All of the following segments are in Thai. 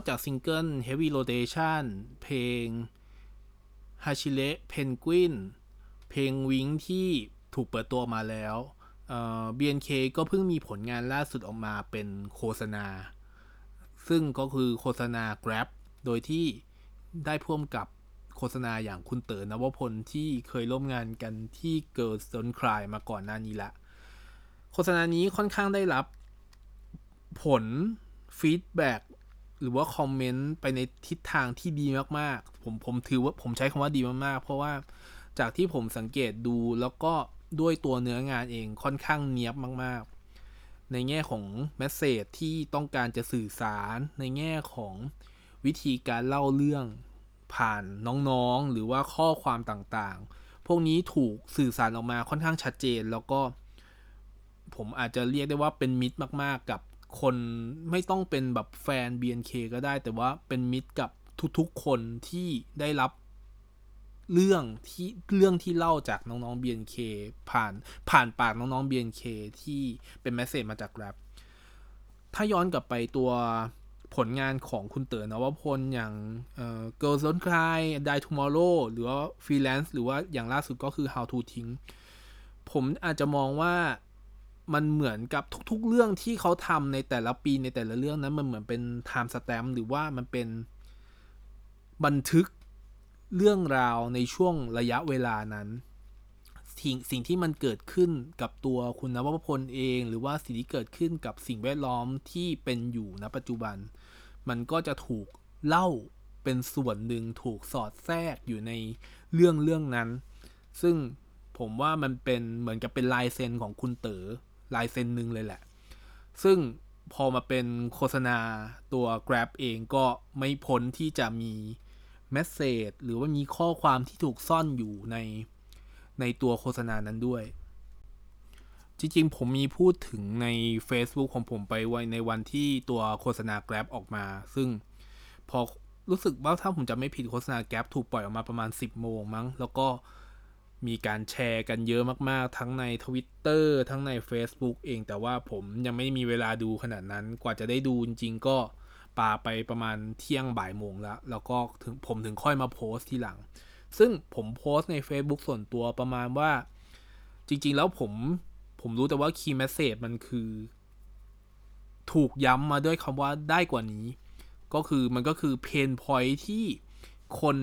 อกจากซิงเกิล Heavy Rotation เพลง h a c h i l e Penguin เพลงวิงที่ถูกเปิดตัวมาแล้วเอ่อ BNK ก็เพิ่งมีผลงานล่าสุดออกมาเป็นโฆษณา ซึ่งก็คือโฆษณา Grab โดยที่ได้พ่วมกับโฆษณาอย่างคุณเต๋อนวพลที่เคยร่วมงานกันที่ Girls Don't Cry มาก่อนหน้านี้ละ โฆษณานี้ค่อนข้างได้รับผล feedback หรือว่า comment ไปในทิศทางที่ดีมากๆ ผมผมถือว่าผมใช้คำว่าดีมากๆ เพราะว่าจากที่ผมสังเกตดูแล้วก็ด้วยตัวเนื้องานเองค่อนข้างเนียบมากๆ ในแง่ของ message ที่ต้องการจะสื่อสารในแง่ของวิธีการเล่าเรื่องผ่านน้องๆ หรือว่าข้อความต่างๆ พวกนี้ถูกสื่อสารออกมาค่อนข้างชัดเจน แล้วก็ ผมอาจจะเรียกได้ว่าเป็นมิตรมาก ๆ กับ คนไม่ต้องเป็นแบบแฟน BNK ก็ได้ แต่ว่าเป็นมิตรกับทุกๆคนที่ได้รับเรื่องที่เรื่องที่เล่าจากน้องๆ BNK ผ่านผ่านปากน้องๆ BNK ที่เป็นแมสเซจมาจากแรปถ้าย้อนกลับไปตัวผลงานของคุณเต๋อนวพลอย่างเอ่อ Girls Don't Cry Die Tomorrow หรือว่า Freelance หรือว่าอย่างล่าสุดก็คือ How to ทิ้งผมอาจจะมองว่า มันเหมือนกับทุก ๆ เรื่องที่เขาทำในแต่ละปีในแต่ละเรื่องนั้นมันเหมือนเป็น time stamp หรือว่ามันเป็นบันทึกเรื่องราวในช่วงระยะเวลานั้นสิ่งสิ่งที่มันเกิดขึ้นกับตัวคุณนวพลเอง หรือว่าสิ่งที่เกิดขึ้นกับสิ่งแวดล้อมที่เป็นอยู่ณปัจจุบัน มันก็จะถูกเล่าเป็นส่วนหนึ่งถูกสอดแทรกอยู่ในเรื่องเรื่องนั้น ซึ่งผมว่ามันเป็นเหมือนกับเป็นลายเซ็นของคุณเต๋อ ลายเซ็นหนึ่งเลยแหละ ซึ่งพอมาเป็นโฆษณาตัว Grab เองก็ไม่พ้นที่จะมีเมสเซจหรือว่ามีข้อความที่ถูกซ่อนอยู่ในในตัวโฆษณานั้นด้วย จริงๆ ผมมีพูดถึงใน Facebook ของผมไปไว้ในวันที่ตัวโฆษณา Grab ออกมา ซึ่งพอรู้สึกว่าถ้าผมจะไม่ผิดโฆษณา Grab ถูกปล่อยออกมาประมาณ 10 โมงมั้ง แล้วก็ มีการแชร์กันเยอะมากๆ ทั้งใน Twitter ทั้งใน Facebook เอง แต่ว่าผมยังไม่มีเวลาดูขนาดนั้น กว่าจะได้ดูจริงๆก็ปาไปประมาณเที่ยงบ่ายโมงแล้ว แล้วก็ถึงผมถึงค่อยมาโพสต์ทีหลัง ซึ่งผมโพสต์ใน Facebook ส่วนตัวประมาณว่า จริงๆ แล้วผมผมรู้แต่ว่า Key Message มันคือ ถูกย้ำมาด้วยคำว่าได้กว่านี้ ก็คือมันก็คือเพนพอยที่คน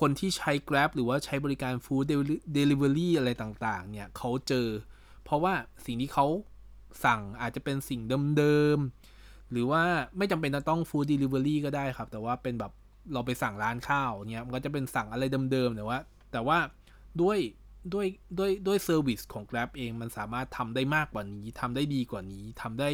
คนที่ใช้ Grab หรือว่าใช้บริการ Food Delivery อะไรต่าง ๆ เนี่ยเขาเจอ เพราะว่าสิ่งที่เขาสั่งอาจจะเป็นสิ่งเดิม ๆ หรือว่าไม่จำเป็นจะต้อง Food Delivery ก็ได้ครับ แต่ว่าเป็นแบบเราไปสั่งร้านข้าวเนี่ยมันก็จะเป็นสั่งอะไรเดิมๆแต่ว่า แต่ว่าด้วยด้วยด้วยด้วย service ของ Grab เองมันสามารถทำได้มากกว่านี้ทำได้ดีกว่านี้ทำได้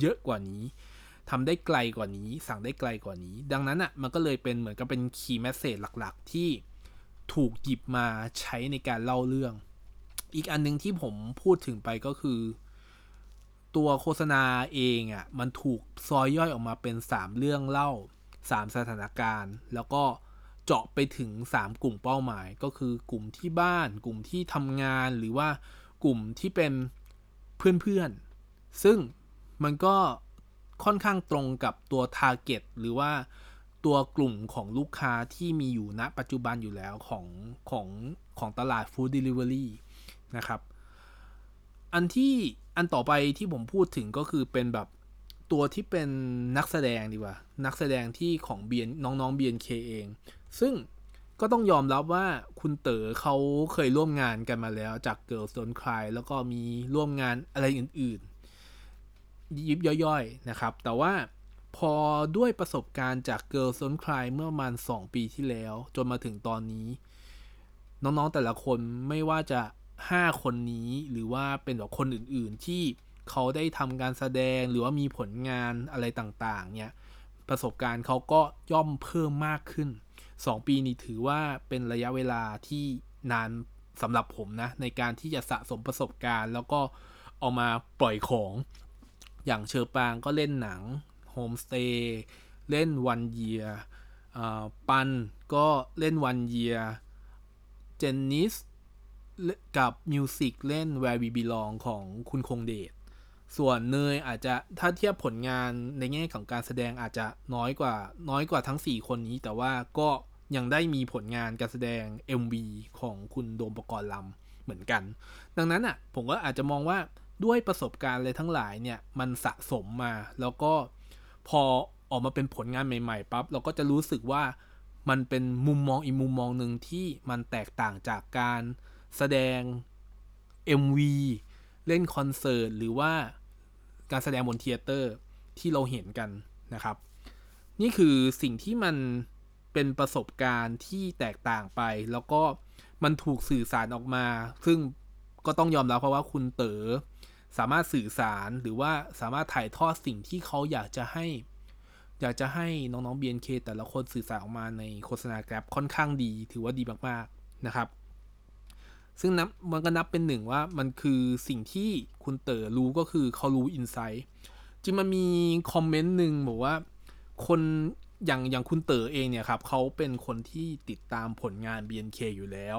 เยอะกว่านี้ ทำได้ไกลกว่านี้ สั่งได้ไกลกว่านี้ ดังนั้นอะ่ะมันก็เลยเป็นเหมือนกับเป็น key message หลักๆ ที่ถูกหยิบมาใช้ในการเล่าเรื่อง อีกอันนึงที่ผมพูดถึงไปก็คือ ตัวโฆษณาเองอะ่ะมันถูกซอยย่อยออกมาเป็น 3 เรื่องเล่า 3 สถานการณ์ แล้วก็เจาะไปถึง 3 กลุ่มเป้าหมาย ก็คือกลุ่มที่บ้าน กลุ่มที่ทำงานหรือว่ากลุ่มที่เป็นเพื่อนๆ ซึ่งมันก็ ค่อนข้างตรงกับตัว Target หรือว่าตัวกลุ่มของลูกค้าที่มีอยู่ณปัจจุบันอยู่แล้วของของของตลาด Food Delivery นะครับ อันที่อันต่อไปที่ผมพูดถึงก็คือเป็นแบบตัวที่เป็นนักแสดงดีกว่า นักแสดงที่ของเบียนน้องๆ BNK เอง ซึ่งก็ต้องยอมรับว่าคุณเต๋อเขาเคยร่วมงานกันมาแล้วจาก Girls Don't Cry แล้วก็มีร่วมงานอะไรอื่น ยิบย่อยๆนะครับ แต่ว่าพอด้วยประสบการณ์จาก Girls Don't Cry เมื่อประมาณ 2 ปีที่แล้ว จนมาถึงตอนนี้ น้องๆแต่ละคนไม่ว่าจะ 5 คนนี้หรือว่าเป็นแบบคนอื่นๆที่เขาได้ทำการแสดงหรือว่ามีผลงานอะไรต่างๆ เนี่ย ประสบการณ์เขาก็ย่อมเพิ่มมากขึ้น 2 ปีนี้ถือว่าเป็นระยะเวลาที่นานสำหรับผมนะ ในการที่จะสะสมประสบการณ์ แล้วก็เอามาปล่อยของ อย่างเชอปางก็เล่นหนังโฮมสเตย์เล่นวันเยียปันก็เล่นวันเยียเจนนิสกับมิวสิกเล่น Where We Belong ของคุณคงเดช ส่วนเนยอาจจะถ้าเทียบผลงานในแง่ของการแสดงอาจจะน้อยกว่าน้อยกว่าทั้ง 4 คนนี้ แต่ว่าก็ยังได้มีผลงานการแสดง MV ของคุณโดม ปกรณ์ลัมเหมือนกัน ดังนั้นอะผมก็อาจจะมองว่า ด้วยประสบการณ์เลยทั้งหลายเนี่ยมันสะสมมา แล้วก็พอออกมาเป็นผลงานใหม่ๆปั๊บเราก็จะรู้สึกว่ามันเป็นมุมมองอีกมุมมองหนึ่งที่มันแตกต่างจากการแสดง MV เล่นคอนเสิร์ตหรือว่าการแสดงบน theater ที่เราเห็นกันนะครับ นี่คือสิ่งที่มันเป็นประสบการณ์ที่แตกต่างไป แล้วก็มันถูกสื่อสารออกมา ซึ่ง ก็ต้องยอมรับเพราะว่าคุณเต๋อสามารถสื่อสารหรือว่าสามารถถ่ายทอดสิ่งที่เขาอยากจะให้ อยากจะให้น้องๆ BNK แต่ละคนสื่อสารออกมาในโฆษณาแกร็บค่อนข้างดี ถือว่าดีมากๆนะครับ ซึ่งนับมันก็นับเป็นหนึ่งว่ามันคือสิ่งที่คุณเต๋อรู้ก็คือเขารู้อินไซต์จริงมันมีคอมเมนต์หนึ่งบอกว่าคนอย่างอย่างคุณเต๋อเองเนี่ยครับเขาเป็นคนที่ติดตามผลงาน BNK อยู่แล้ว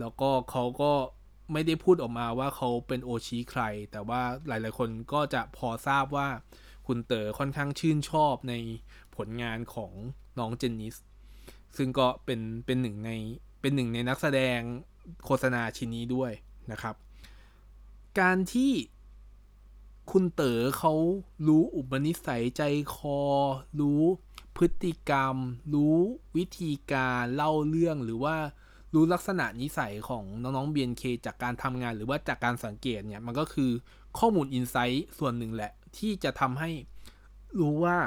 แล้วก็เขาก็ ไม่ได้พูดออกมาว่าเขาเป็นโอชีใคร แต่ว่าหลาย ๆ คนก็จะพอทราบว่าคุณเต๋อค่อนข้างชื่นชอบในผลงานของน้องเจนนิส ซึ่งก็เป็นเป็นหนึ่งในเป็นหนึ่งในนักแสดงโฆษณาชิ้นนี้ด้วยนะครับ การที่คุณเต๋อเขารู้อุปนิสัยใจคอ รู้พฤติกรรม รู้วิธีการเล่าเรื่องหรือว่า รู้ลักษณะนิสัยของน้องๆ BNK จากการทำงานหรือว่าจากการสังเกตเนี่ย มันก็คือข้อมูล insight ส่วนหนึ่งแหละ ที่จะทำให้รู้ว่า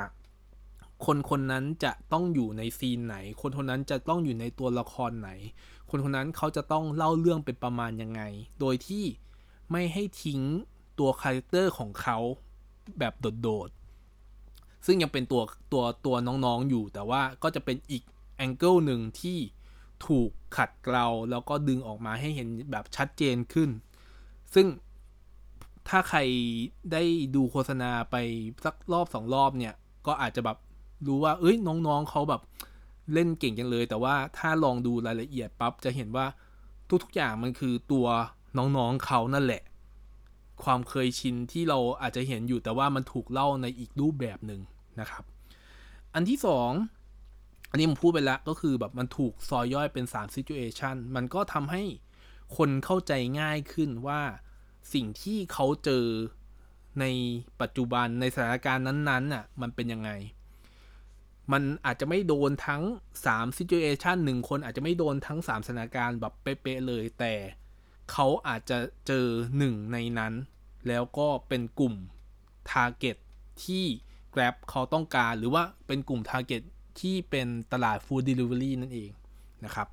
คนคนนั้นจะต้องอยู่ใน scene ไหน คนคนนั้นจะต้องอยู่ในตัวละครไหน คนคนนั้นเขาจะต้องเล่าเรื่องเป็นประมาณยังไง โดยที่ไม่ให้ทิ้งตัว character ของเขาแบบโดดๆ ซึ่งยังเป็นตัวตัวตัวน้องๆอยู่ แต่ว่าก็จะเป็นอีกแองเกิลหนึ่งที่ ถูกขัดเกลาแล้วก็ดึงออกมาให้เห็นแบบชัดเจนขึ้น ซึ่งถ้าใครได้ดูโฆษณาไปสักรอบสองรอบเนี่ย ก็อาจจะแบบรู้ว่า เอ้ยน้องๆเขาแบบเล่นเก่งจังเลย แต่ว่าถ้าลองดูรายละเอียดปั๊บจะเห็นว่าทุกๆอย่างมันคือตัวน้องๆเขานั่นแหละ ความเคยชินที่เราอาจจะเห็นอยู่แต่ว่ามันถูกเล่าในอีกรูปแบบหนึ่งนะครับ อันที่สอง อันนี้ผมพูดไปแล้วก็คือแบบมันถูกซอยย่อยเป็น3 situation มันก็ทำให้คนเข้าใจง่ายขึ้นว่าสิ่งที่เขาเจอในปัจจุบันในสถานการณ์นั้นๆน่ะมันเป็นยังไง มันอาจจะไม่โดนทั้ง3 situation หนึ่งคนอาจจะไม่โดนทั้ง 3 สถานการณ์แบบเป๊ะๆเลย แต่เขาอาจจะเจอหนึ่งในนั้น แล้วก็เป็นกลุ่ม target ที่ Grab เขาต้องการหรือว่าเป็นกลุ่ม target ที่เป็นตลาดฟู้ดเดลิเวอรี่นั่นเองนะครับ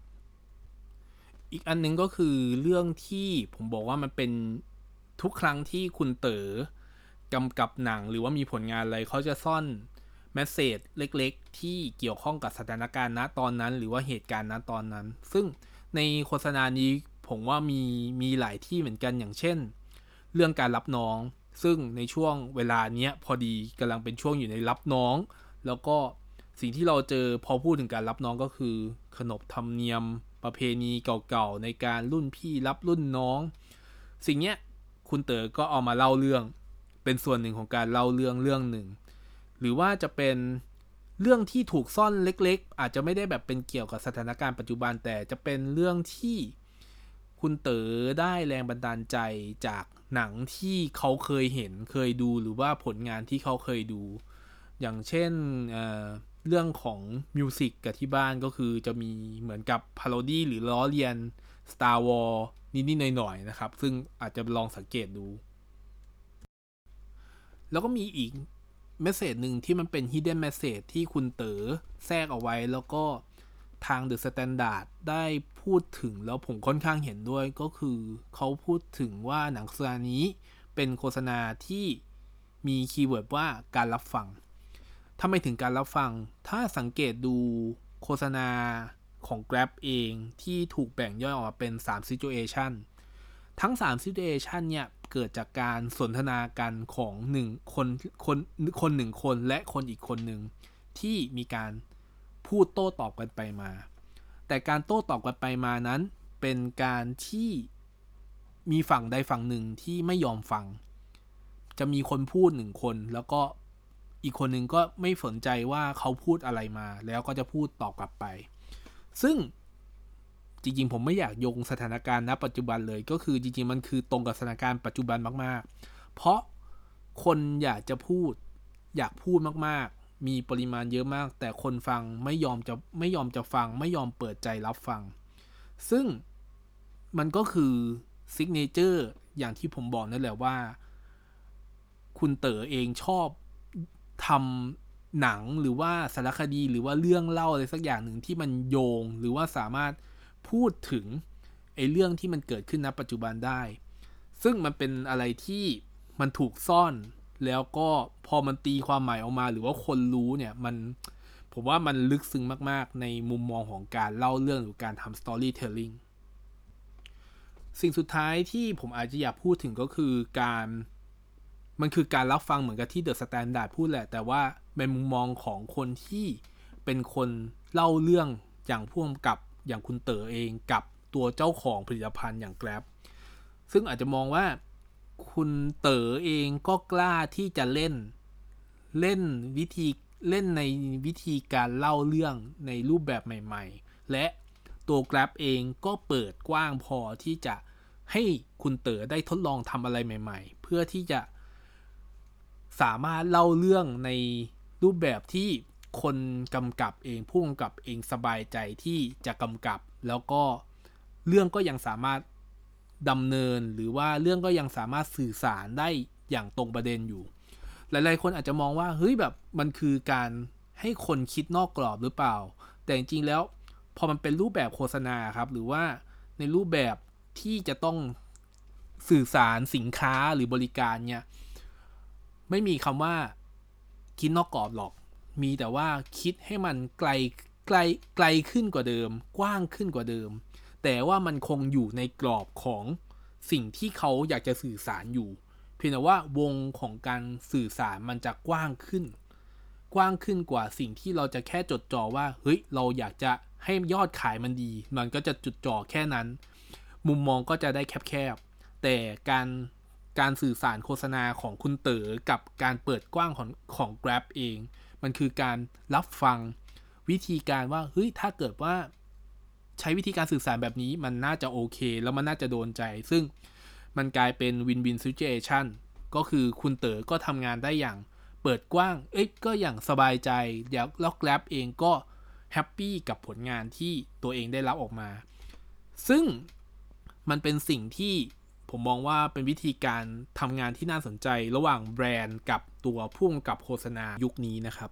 อีกอันนึงก็คือเรื่องที่ผมบอกว่ามันเป็นทุกครั้งที่คุณเต๋อกำกับหนังหรือว่ามีผลงานอะไรเขาจะซ่อนแมสเซจเล็กๆ ที่เกี่ยวข้องกับสถานการณ์ณตอนนั้น หรือว่าเหตุการณ์ณตอนนั้น ซึ่งในโฆษณานี้ผมว่ามีมีหลายที่เหมือนกันอย่างเช่น เรื่องการรับน้อง ซึ่งในช่วงเวลาเนี้ยพอดีกำลังเป็นช่วงอยู่ในรับน้อง แล้วก็ สิ่งที่เราเจอพอพูดถึงการรับน้องก็คือ ขนบธรรมเนียมประเพณีเก่าๆ ในการรุ่นพี่รับรุ่นน้อง สิ่งเนี้ยคุณเต๋อก็เอามาเล่าเรื่อง เป็นส่วนหนึ่งของการเล่าเรื่องเรื่องหนึ่ง หรือว่าจะเป็นเรื่องที่ถูกซ่อนเล็ก ๆ อาจจะไม่ได้แบบเป็นเกี่ยวกับสถานการณ์ปัจจุบันแต่จะเป็นเรื่องที่คุณเต๋อได้แรงบันดาลใจจากหนังที่เขาเคยเห็นเคยดูหรือว่าผลงานที่เขาเคยดู อย่างเช่นเเรื่องของมิวสิกกับที่บ้านก็คือจะมีเหมือนกับพาโรดี้หรือล้อเลียน Star Wars นิดๆหน่อยๆนะครับ ซึ่งอาจจะลองสังเกตดู แล้วก็มีอีก message หนึ่งที่มันเป็น hidden message ที่คุณเต๋อแทรกเอาไว้แล้วก็ทาง The Standard ได้พูดถึงแล้วผมค่อนข้างเห็นด้วยก็คือเขาพูดถึงว่าหนังโฆษณานี้เป็นโฆษณาที่มี keyword ว่าการรับฟัง ทำไมถึงการรับฟัง ถ้าสังเกตดูโฆษณาของ Grab เองที่ถูกแบ่งย่อยออกมาเป็น 3 situation ทั้ง 3 situation เนี่ยเกิดจากการสนทนากันของ1คนคนคนหนึ่งคนและคนอีกคนหนึ่งที่มีการพูดโต้ตอบกันไปมา แต่การโต้ตอบกันไปมานั้น เป็นการที่มีฝั่งใดฝั่งหนึ่งที่ไม่ยอมฟัง จะมีคนพูดหนึ่งคนแล้วก็ อีกคนหนึ่งก็ไม่สนใจว่าเขาพูดอะไรมา แล้วก็จะพูดตอบกลับไป ซึ่งจริงๆ ผมไม่อยากโยงสถานการณ์ณปัจจุบันเลยก็คือจริงๆ มันคือตรงกับสถานการณ์ปัจจุบันมาก ๆ เพราะคนอยากจะพูด อยากพูดมากๆ มีปริมาณเยอะมาก แต่คนฟังไม่ยอมจะไม่ยอมจะฟัง ไม่ยอมเปิดใจรับฟัง ซึ่งมันก็คือ signature อย่างที่ผมบอกนั่นแหละว่า คุณเต๋อเองชอบ ทำหนังหรือว่าสารคดีหรือว่าเรื่องเล่าอะไรสักอย่างหนึ่งที่มันโยง หรือว่าสามารถพูดถึงไอ้เรื่องที่มันเกิดขึ้นณปัจจุบันได้ ซึ่งมันเป็นอะไรที่มันถูกซ่อน แล้วก็พอมันตีความหมายออกมา หรือว่าคนรู้เนี่ยมันผมว่ามันลึกซึ้งมาก ๆ ในมุมมองของการเล่าเรื่องหรือการทำ storytelling สิ่งสุดท้ายที่ผมอาจจะอยากพูดถึงก็คือการ มันคือการรับฟังเหมือนกับที่ The Standard พูดแหละ แต่ว่าเป็นมุมมองของคนที่เป็นคนเล่าเรื่องอย่างพ่วงกับอย่างคุณเต๋อเองกับตัวเจ้าของผลิตภัณฑ์อย่าง Grab ซึ่งอาจจะมองว่าคุณเต๋อเองก็กล้าที่จะเล่น เล่นวิธีเล่นในวิธีการเล่าเรื่องในรูปแบบใหม่ ๆ และตัว Grab เองก็เปิดกว้างพอที่จะให้คุณเต๋อได้ทดลองทำอะไรใหม่ ๆ เพื่อที่จะ สามารถเล่าเรื่องในรูปแบบที่คนกำกับเองผู้กำกับเองสบายใจที่จะกำกับ แล้วก็เรื่องก็ยังสามารถดำเนินหรือว่าเรื่องก็ยังสามารถสื่อสารได้อย่างตรงประเด็นอยู่ หลาย ๆ คนอาจจะมองว่าเฮ้ยแบบมันคือการให้คนคิดนอกกรอบหรือเปล่า แต่จริง ๆ แล้วพอมันเป็นรูปแบบโฆษณาครับ หรือว่าในรูปแบบที่จะต้องสื่อสารสินค้าหรือบริการเนี่ย ไม่มีคำว่าคิดนอกกรอบหรอก มีแต่ว่าคิดให้มันไกลไกลไกลขึ้นกว่าเดิม กว้างขึ้นกว่าเดิม แต่ว่ามันคงอยู่ในกรอบของสิ่งที่เขาอยากจะสื่อสารอยู่ เพียงแต่ว่าวงของการสื่อสารมันจะกว้างขึ้น กว้างขึ้นกว่าสิ่งที่เราจะแค่จดจ่อว่าเฮ้ยเราอยากจะให้ยอดขายมันดี มันก็จะจุดจ่อแค่นั้น มุมมองก็จะได้แคบๆแต่การ การสื่อสารโฆษณาของคุณเต๋อกับการเปิดกว้างของของ Grab เอง มันคือการรับฟังวิธีการว่าเฮ้ยถ้าเกิดว่าใช้วิธีการสื่อสารแบบนี้มันน่าจะโอเค แล้วมันน่าจะโดนใจ ซึ่งมันกลายเป็นวินวินซิเ u ชันก็คือคุณเต๋อก็ทำงานได้อย่างเปิดกว้าง เอ้ยก็อย่างสบายใจแล้วแล้ว Grab เองก็ happy กับผลงานที่ตัวเองได้รับออกมา ซึ่งมันเป็นสิ่งที่ ผมมองว่าเป็นวิธีการทำงานที่น่าสนใจระหว่างแบรนด์กับตัวผู้กำกับโฆษณายุคนี้นะครับ